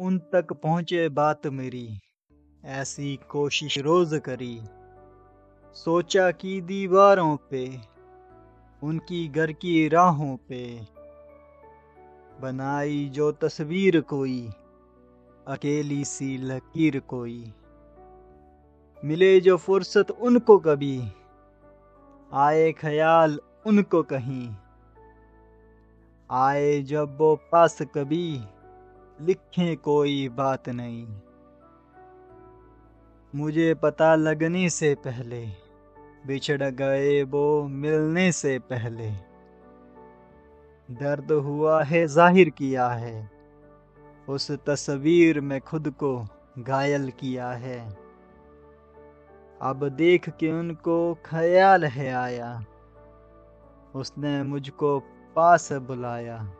उन तक पहुँचे बात मेरी, ऐसी कोशिश रोज करी। सोचा कि दीवारों पे, उनकी घर की राहों पे, बनाई जो तस्वीर कोई, अकेली सी लकीर कोई। मिले जो फुर्सत उनको कभी, आए ख्याल उनको कहीं। आए जब वो पास कभी लिखें कोई बात नहीं। मुझे पता लगने से पहले, बिछड़ गए वो मिलने से पहले। दर्द हुआ है, ज़ाहिर किया है। उस तस्वीर में खुद को घायल किया है। अब देख के उनको ख्याल है आया। उसने मुझको पास बुलाया।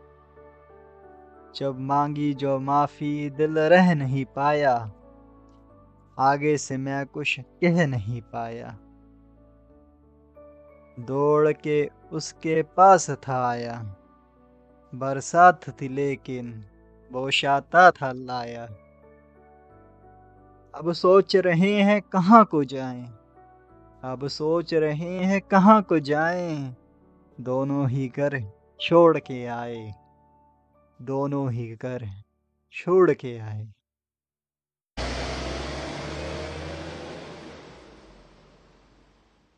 जब मांगी जो माफ़ी दिल रह नहीं पाया, आगे से मैं कुछ कह नहीं पाया। दौड़ के उसके पास था आया, बरसात थी लेकिन बोशाता था लाया। अब सोच रहे हैं कहाँ को जाएँ, अब सोच रहे हैं कहाँ को जाएँ, दोनों ही घर छोड़ के आए। दोनों ही घर छोड़ के आए।